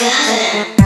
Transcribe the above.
together.